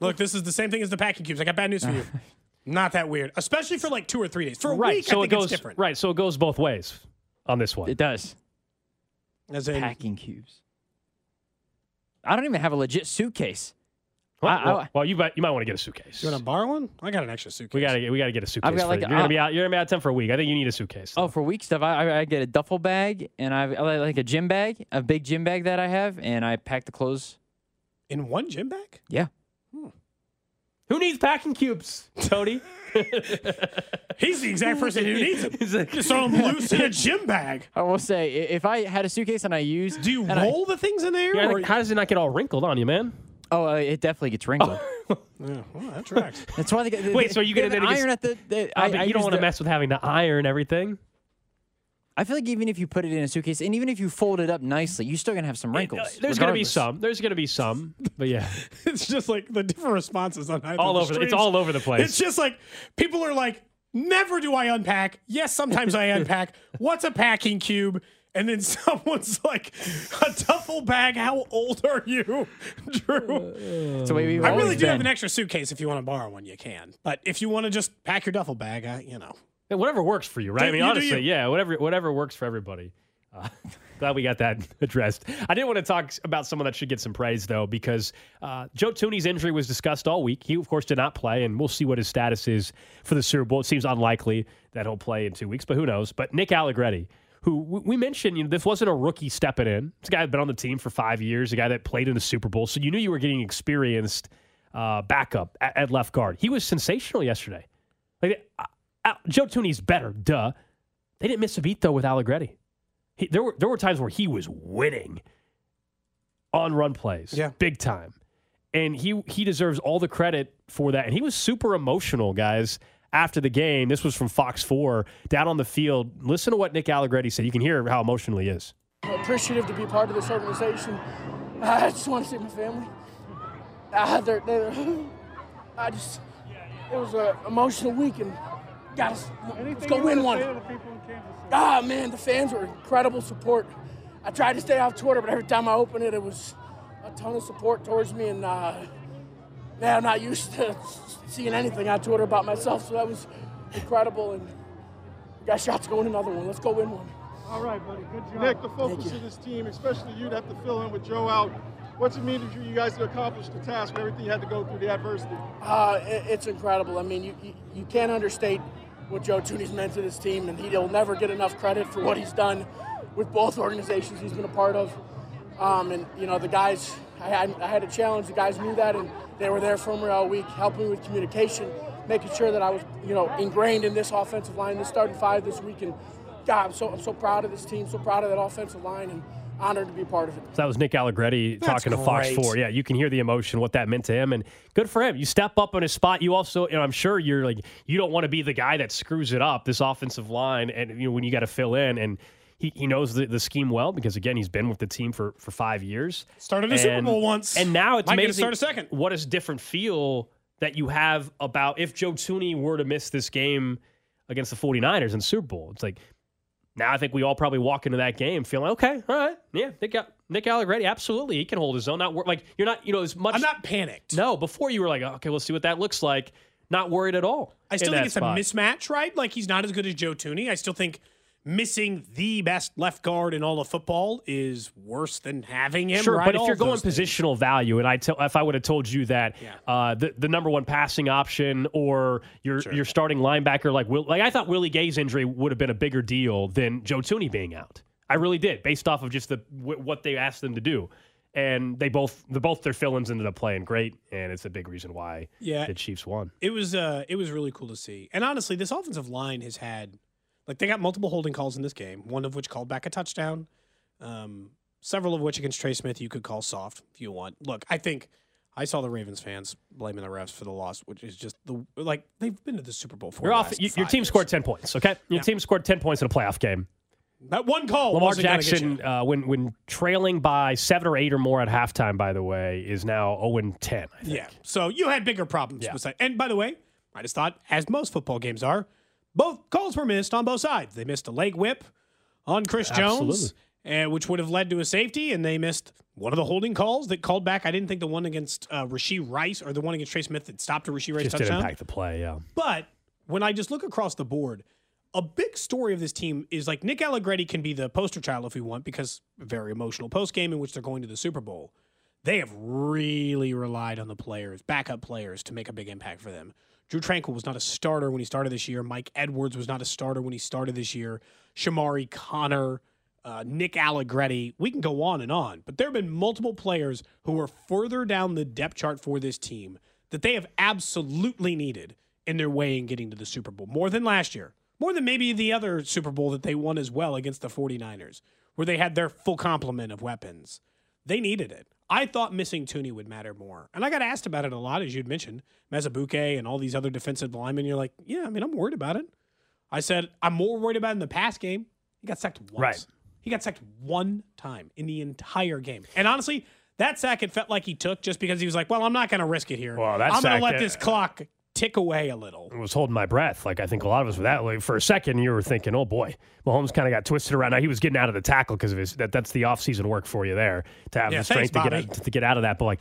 Look, this is the same thing as the packing cubes. I got bad news for you. (laughs) not that weird, especially for like two or three days. For a right. week, so I think it goes it's different. right. So it goes both ways on this one. It does. As in, Packing cubes. I don't even have a legit suitcase. Well, I- I- well, well, you might you might want to get a suitcase. you want to borrow one? I got an extra suitcase. We gotta get we gotta get a suitcase. got for like you. a- you're gonna be out. You're gonna be out of town for a week. I think you need a suitcase. Oh, for week stuff, I, I, I get a duffel bag and I've I like- like a gym bag, a big gym bag that I have, and I pack the clothes. in one gym bag. Yeah. Who needs packing cubes, Tony? (laughs) He's the exact person who needs them. He's like- Just throw them loose in a gym bag. I will say, if I had a suitcase and I used, Do you and I- roll the things in there? Yeah, or- how does it not get all wrinkled on you, man? oh, uh, it definitely gets wrinkled. (laughs) Yeah, well, that tracks. That's why they got. Wait, so you get an iron at the. the I I, I you don't want to mess with having to iron everything. I feel like even if you put it in a suitcase, and even if you fold it up nicely, you're still gonna have some wrinkles. There's gonna be some. There's gonna be some. But yeah, (laughs) it's just like the different responses on either all of the over. the- It's all over the place. It's just like people are like, never do I unpack. Yes, sometimes I unpack. (laughs) What's a packing cube? And then (laughs) someone's like, a duffel bag. How old are you, Drew? It's the way I really always do have an extra suitcase. If you want to borrow one, you can. But if you want to just pack your duffel bag, I, you know, Yeah, whatever works for you, right? Do- I mean, honestly, yeah, whatever whatever works for everybody. Uh, (laughs) glad we got that (laughs) addressed. I did want to talk about someone that should get some praise though, because uh, Joe Thuney's injury was discussed all week. He of course did not play, and we'll see what his status is for the Super Bowl. It seems unlikely that he'll play in two weeks, but who knows? But Nick Allegretti. Who we mentioned, you know, this wasn't a rookie stepping in. This guy had been on the team for five years, a guy that played in the Super Bowl, so you knew you were getting experienced uh, backup at, at left guard. He was sensational yesterday. Like Joe Thuney's better, duh. They didn't miss a beat though with Allegretti. He, there were there were times where he was winning on run plays, Yeah. big time, and he he deserves all the credit for that. And he was super emotional, guys. After the game, this was from Fox Four down on the field. Listen to what Nick Allegretti said. You can hear how emotional he is. appreciative to be part of this organization. I just want to see my family. Uh, they're, they're, (laughs) I just, it was an emotional week and got us, let's go win one. Ah, man, the fans were incredible support. I tried to stay off Twitter, but every time I opened it, it was a ton of support towards me. And uh, man, I'm not used to (laughs) seeing anything on Twitter about myself, so that was incredible. And we got shots going another one. Let's go win one. All right, buddy. Good job. Nick, the focus of this team, especially you'd have to fill in with Joe out. What's it mean to you guys to accomplish the task everything you had to go through the adversity? Uh, it, it's incredible. I mean, you, you, you can't understate what Joe Thuney's meant to this team, and he'll never get enough credit for what he's done with both organizations he's been a part of. Um, and, you know, the guys, I had, I had a challenge. The guys knew that, and they were there for me all week, helping me with communication, making sure that I was, you know, ingrained in this offensive line, this starting five this week. And, God, I'm so, I'm so proud of this team, so proud of that offensive line, and honored to be part of it. So that was Nick Allegretti That's talking to Fox great. 4. Yeah, you can hear the emotion, what that meant to him. And good for him. You step up on his spot. You also, you know, I'm sure you're like, you don't want to be the guy that screws it up, this offensive line, and, you know, when you got to fill in. And he, he knows the, the scheme well because, again, he's been with the team for, for five years. Started a Super Bowl once. And now it's Might to amazing. start a second. What is different feel that you have about if Joe Thuney were to miss this game against the 49ers in the Super Bowl. It's like, now I think we all probably walk into that game feeling okay, all right, yeah, Nick Nick Allegretti, absolutely, he can hold his own. Not wor- like you're not, you know, as much. I'm not panicked. No, before you were like, okay, we'll see what that looks like. Not worried at all. I still think it's spot. a mismatch, right? Like he's not as good as Joe Thuney. I still think missing the best left guard in all of football is worse than having him. Sure, right? but if All you're going those things. positional value, and I tell, if I would have told you that uh, the the number one passing option or your your starting linebacker like Will, like I thought Willie Gay's injury would have been a bigger deal than Joe Thuney being out. I really did, based off of just the w- what they asked them to do, and they both the both their fill-ins ended up playing great, and it's a big reason why Yeah. the Chiefs won. It was uh it was really cool to see. And honestly, this offensive line has had like they got multiple holding calls in this game, one of which called back a touchdown. Um several of which against Trey Smith you could call soft if you want. Look, I think I saw the Ravens fans blaming the refs for the loss, which is just the like they've been to the Super Bowl for off, you, your team years. scored ten points. Okay, your team scored ten points in a playoff game. That one call. Lamar wasn't gonna get Jackson, uh, when when trailing by seven or eight or more at halftime, by the way, is now zero and ten. Yeah. So you had bigger problems with that. And by the way, I just thought, as most football games are, both calls were missed on both sides. They missed a leg whip on Chris Jones, and which would have led to a safety, and they missed one of the holding calls that called back. I didn't think the one against uh, Rashee Rice or the one against Trey Smith that stopped a Rashee Rice Just touchdown. impact the play. Yeah. But when I just look across the board, a big story of this team is like Nick Allegretti can be the poster child if we want because very emotional post game in which they're going to the Super Bowl. They have really relied on the players, backup players, to make a big impact for them. Drue Tranquill was not a starter when he started this year. Mike Edwards was not a starter when he started this year. Chamarri Conner, uh, Nick Allegretti. We can go on and on, but there have been multiple players who are further down the depth chart for this team that they have absolutely needed in their way in getting to the Super Bowl more than last year, more than maybe the other Super Bowl that they won as well against the 49ers, where they had their full complement of weapons. They needed it. I thought missing Thuney would matter more. And I got asked about it a lot, as you'd mentioned, Madubuike and all these other defensive linemen. You're like, yeah, I mean, I'm worried about it. I said, I'm more worried about it in the pass game. He got sacked once. Right. He got sacked one time in the entire game. And honestly, that sack it felt like he took just because he was like, well, I'm not going to risk it here. Well, that I'm going to let uh, this clock tick away a little. I was holding my breath. Like I think a lot of us were that way. For a second, you were thinking, "Oh boy, Mahomes kind of got twisted around." Now he was getting out of the tackle because of his that. That's the offseason work for you there to have Yeah, the strength thanks, to get out, to get out of that. But like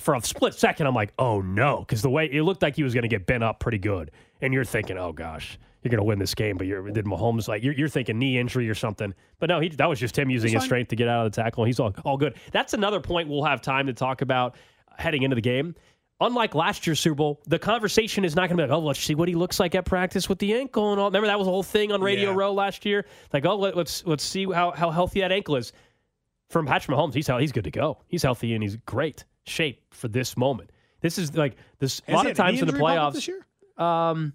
for a split second, I'm like, "Oh no," because the way it looked like he was going to get bent up pretty good, and you're thinking, "Oh gosh." You're going to win this game, but you're did Mahomes like you're, you're thinking knee injury or something? But no, he that was just him using He's his fine. strength to get out of the tackle. He's all all good. That's another point we'll have time to talk about heading into the game. Unlike last year's Super Bowl, the conversation is not going to be like, oh, let's see what he looks like at practice with the ankle and all. Remember that was a whole thing on Radio Yeah. Row last year. Like, oh, let, let's let's see how, how healthy that ankle is. From Patrick Mahomes, he's he's good to go. He's healthy and he's great shape for this moment. This is like this. A lot of times in the injury pop up playoffs. this year? Um,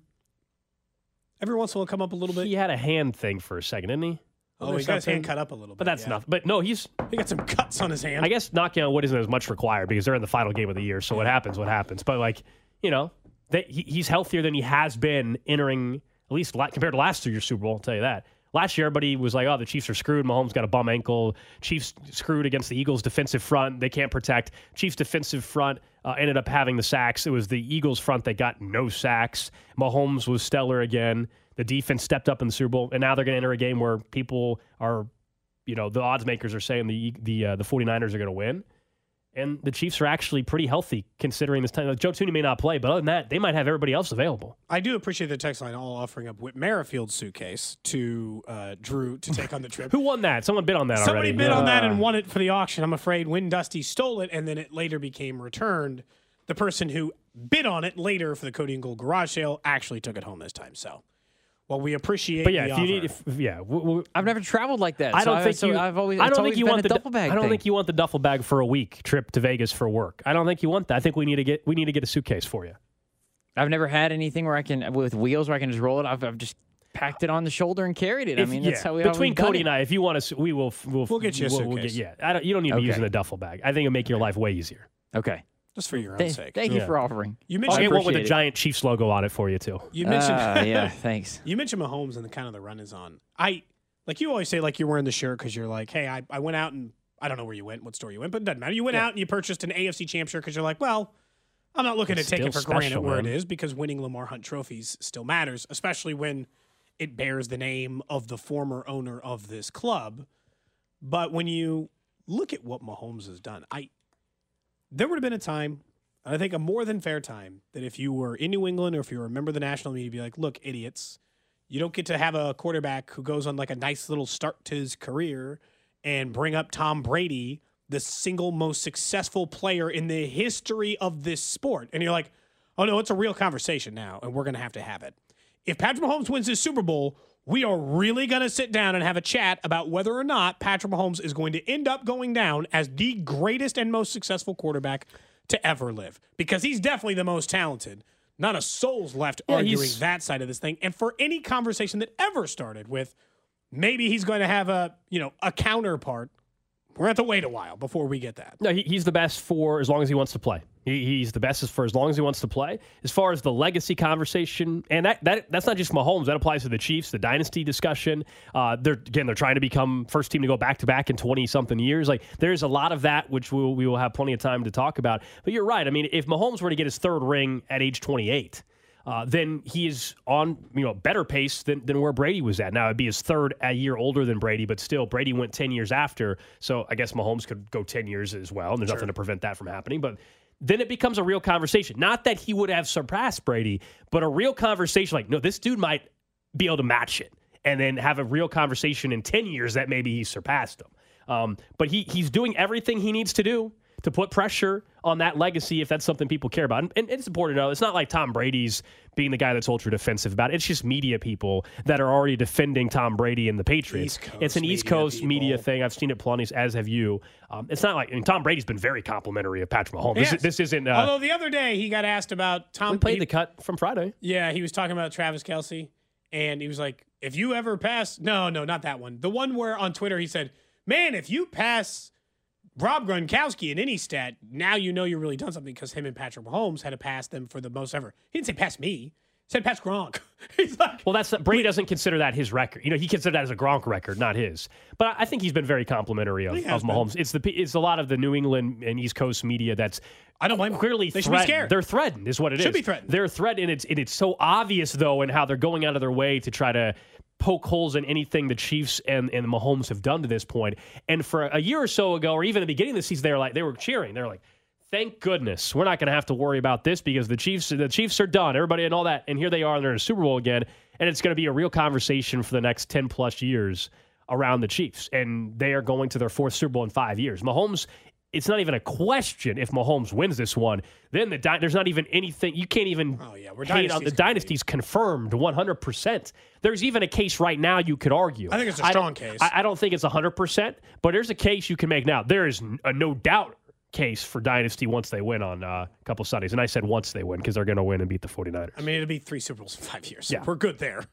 Every once in a while, come up a little bit. he had a hand thing for a second, didn't he? Oh, he got his hand cut up a little bit. But that's yeah. nothing. But no, he's. He got some cuts on his hand. I guess knocking on wood isn't as much required because they're in the final game of the year. So what happens? What happens? But like, you know, they, he, he's healthier than he has been entering at least la- compared to last year's Super Bowl. I'll tell you that. Last year, everybody was like, "Oh, the Chiefs are screwed." Mahomes got a bum ankle. Chiefs screwed against the Eagles' defensive front. They can't protect. Chiefs' defensive front uh, ended up having the sacks. It was the Eagles' front that got no sacks. Mahomes was stellar again. The defense stepped up in the Super Bowl, and now they're going to enter a game where people are you know the odds makers are saying the the uh, the 49ers are going to win and the Chiefs are actually pretty healthy considering this time. Like, Joe Thuney may not play, but other than that, they might have everybody else available. I do appreciate the text line all offering up Whit Merrifield's suitcase to uh, Drew to take on the trip. (laughs) Who won that? Someone bid on that already. Somebody already. bid on that and won it for the auction. I'm afraid when Dusty stole it and then it later became returned, the person who bid on it later for the Cody and Gold garage sale actually took it home this time. So, well, we appreciate. But yeah, the if you need, offer. if, yeah, I've never traveled like that. I don't I- think so you. I've always. I don't always think you want the duffel bag. I don't thing. think you want the duffel bag for a week trip to Vegas for work. I don't think you want that. I think we need to get we need to get a suitcase for you. I've never had anything where I can with wheels where I can just roll it. I've, I've just packed it on the shoulder and carried it. If- I mean, that's how we between always done Cody it. Between Cody and I, if you want to, we will. We'll, We'll get you a we'll, suitcase. get, yeah, I don't, you don't need to be Okay. using a duffel bag. I think it'll make your life way easier. Okay. Just for your own Th- sake. thank you Yeah. for offering. You I'll mentioned get one with a appreciate it. giant Chiefs logo on it for you too. You mentioned Uh, yeah, (laughs) thanks. You mentioned Mahomes and the kind of the run is on. I like you always say like you're wearing the shirt because you're like, hey, I, I went out and I don't know where you went, what store you went, but it doesn't matter. You went out and you purchased an AFC champ shirt because you're like, well, I'm not looking It's to take it for still granted special, where man. it is because winning Lamar Hunt trophies still matters, especially when it bears the name of the former owner of this club. But when you look at what Mahomes has done, I there would have been a time, and I think a more than fair time, that if you were in New England or if you were a member of the national media, you'd be like, look, idiots, you don't get to have a quarterback who goes on like a nice little start to his career and bring up Tom Brady, the single most successful player in the history of this sport. And you're like, oh no, it's a real conversation now, and we're going to have to have it. If Patrick Mahomes wins this Super Bowl, we are really going to sit down and have a chat about whether or not Patrick Mahomes is going to end up going down as the greatest and most successful quarterback to ever live because he's definitely the most talented. Not a soul's left Yeah, arguing he's- that side of this thing. And for any conversation that ever started with maybe he's going to have a, you know, a counterpart, we're going to have to wait a while before we get that. No, he, he's the best for as long as he wants to play. He, he's the best for as long as he wants to play. As far as the legacy conversation, and that, that that's not just Mahomes. That applies to the Chiefs, the dynasty discussion. Uh, they're again, they're trying to become first team to go back to back in twenty something years. Like there's a lot of that, which we'll, we will have plenty of time to talk about. But you're right. I mean, if Mahomes were to get his third ring at age 28. Uh, then he is on you know better pace than, than where Brady was at. Now it'd be his third a year older than Brady, but still Brady went ten years after. So I guess Mahomes could go ten years as well, and there's nothing to prevent that from happening. But then it becomes a real conversation. Not that he would have surpassed Brady, but a real conversation like, no, this dude might be able to match it, and then have a real conversation in ten years that maybe he surpassed him. Um, but he he's doing everything he needs to do to put pressure on that legacy if that's something people care about. And, and it's important to know it's not like Tom Brady's being the guy that's ultra defensive about it. It's just media people that are already defending Tom Brady and the Patriots. It's an East Coast media thing. I've seen it plenty, as have you. Um, it's not like I mean, Tom Brady's been very complimentary of Patrick Mahomes. This, Yes. this isn't. Uh, Although the other day he got asked about Tom. we played he- the cut from Friday. Yeah, he was talking about Travis Kelce, and he was like, "If you ever pass, no, no, not that one. The one where on Twitter he said, "Man, if you pass Rob Gronkowski in any stat, now you know you're really done something because him and Patrick Mahomes had to pass them for the most ever. He didn't say pass me. He said pass Gronk. (laughs) He's like, Well, that's Brady doesn't consider that his record. You know, he considered that as a Gronk record, not his. But I- think he's been very complimentary of, of Mahomes. It's the it's a lot of the New England and East Coast media that's I don't blame clearly They should be scared. They're threatened, is what it is. Should be threatened. They're threatened, and it's and it's so obvious though, in how they're going out of their way to try to poke holes in anything the Chiefs and and Mahomes have done to this point. And for a year or so ago, or even the beginning of the season, they were like they were cheering. They're like. Thank goodness we're not going to have to worry about this because the Chiefs the Chiefs are done. Everybody and all that, and here they are. They're in a Super Bowl again, and it's going to be a real conversation for the next ten plus years around the Chiefs, and they are going to their fourth Super Bowl in five years. Mahomes, it's not even a question if Mahomes wins this one. Then the di- there's not even anything you can't even. Oh, yeah, we're hate on the dynasty's confirmed 100. percent There's even a case right now you could argue. I think it's a strong case. I, I don't think it's 100, percent but there's a case you can make now. There is a no doubt case for Dynasty once they win on uh, a couple Sundays. And I said once they win because they're going to win and beat the 49ers. I mean, it'll be three Super Bowls in five years. So Yeah. we're good there.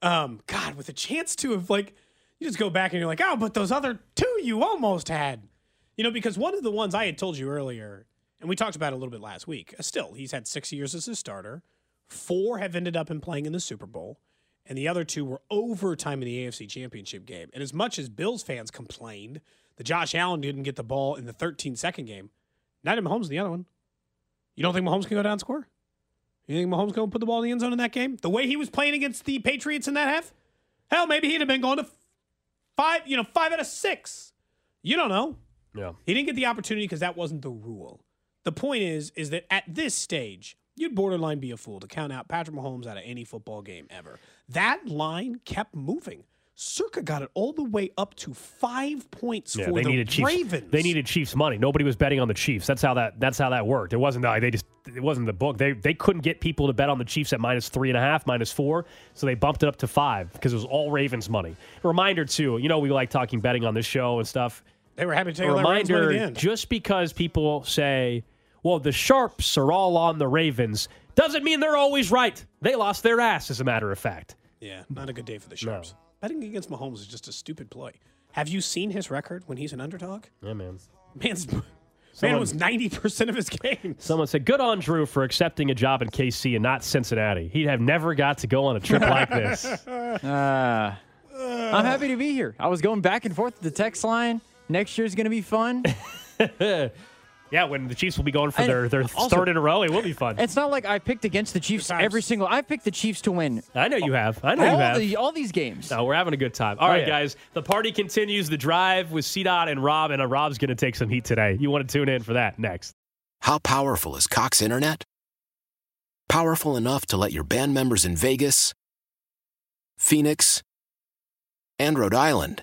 Um, God, with a chance to have like, you just go back and you're like, oh, but those other two you almost had, you know, because one of the ones I had told you earlier, and we talked about a little bit last week. uh, Still, he's had six years as a starter. Four have ended up in playing in the Super Bowl, and the other two were overtime in the AFC Championship game. And as much as Bills fans complained that Josh Allen didn't get the ball in the 13 second game, neither Mahomes the other one. You don't think Mahomes can go down score? You think Mahomes going to put the ball in the end zone in that game? The way he was playing against the Patriots in that half? Hell, maybe he'd have been going to five, you know, five out of six. You don't know. Yeah. He didn't get the opportunity because that wasn't the rule. The point is, is that at this stage, you'd borderline be a fool to count out Patrick Mahomes out of any football game ever. That line kept moving. Circa got it all the way up to five points Yeah, for they the needed Chiefs. Ravens. They needed Chiefs money. Nobody was betting on the Chiefs. That's how that. That's how that worked. It wasn't like they just. It wasn't the book. They they couldn't get people to bet on the Chiefs at minus three and a half, minus four. So they bumped it up to five because it was all Ravens money. reminder too. You know we like talking betting on this show and stuff. They were happy to take A all that money at reminder: the end. just because people say, "Well, the sharps are all on the Ravens," doesn't mean they're always right. They lost their ass, as a matter of fact. Yeah, not a good day for the Sharps. Betting against Mahomes is just a stupid play. Have you seen his record when he's an underdog? Yeah, man. Man's (laughs) man Someone- was ninety percent of his games. Someone said, "Good on Drew for accepting a job in KC and not Cincinnati. He'd have never got to go on a trip like this." (laughs) Uh, I'm happy to be here. I was going back and forth to the text line. Next year's going to be fun. (laughs) yeah, when the Chiefs will be going for And their, their also- third in a row, it will be fun. It's not like I picked against the Chiefs every single. I picked the Chiefs to win. I know you have. I know all you have. The, all these games. No, we're having a good time. All Oh, right, yeah. guys. The party continues. The drive with CDOT and Rob, and uh, Rob's going to take some heat today. You want to tune in for that next. How powerful is Cox Internet? Powerful enough to let your band members in Vegas, Phoenix, and Rhode Island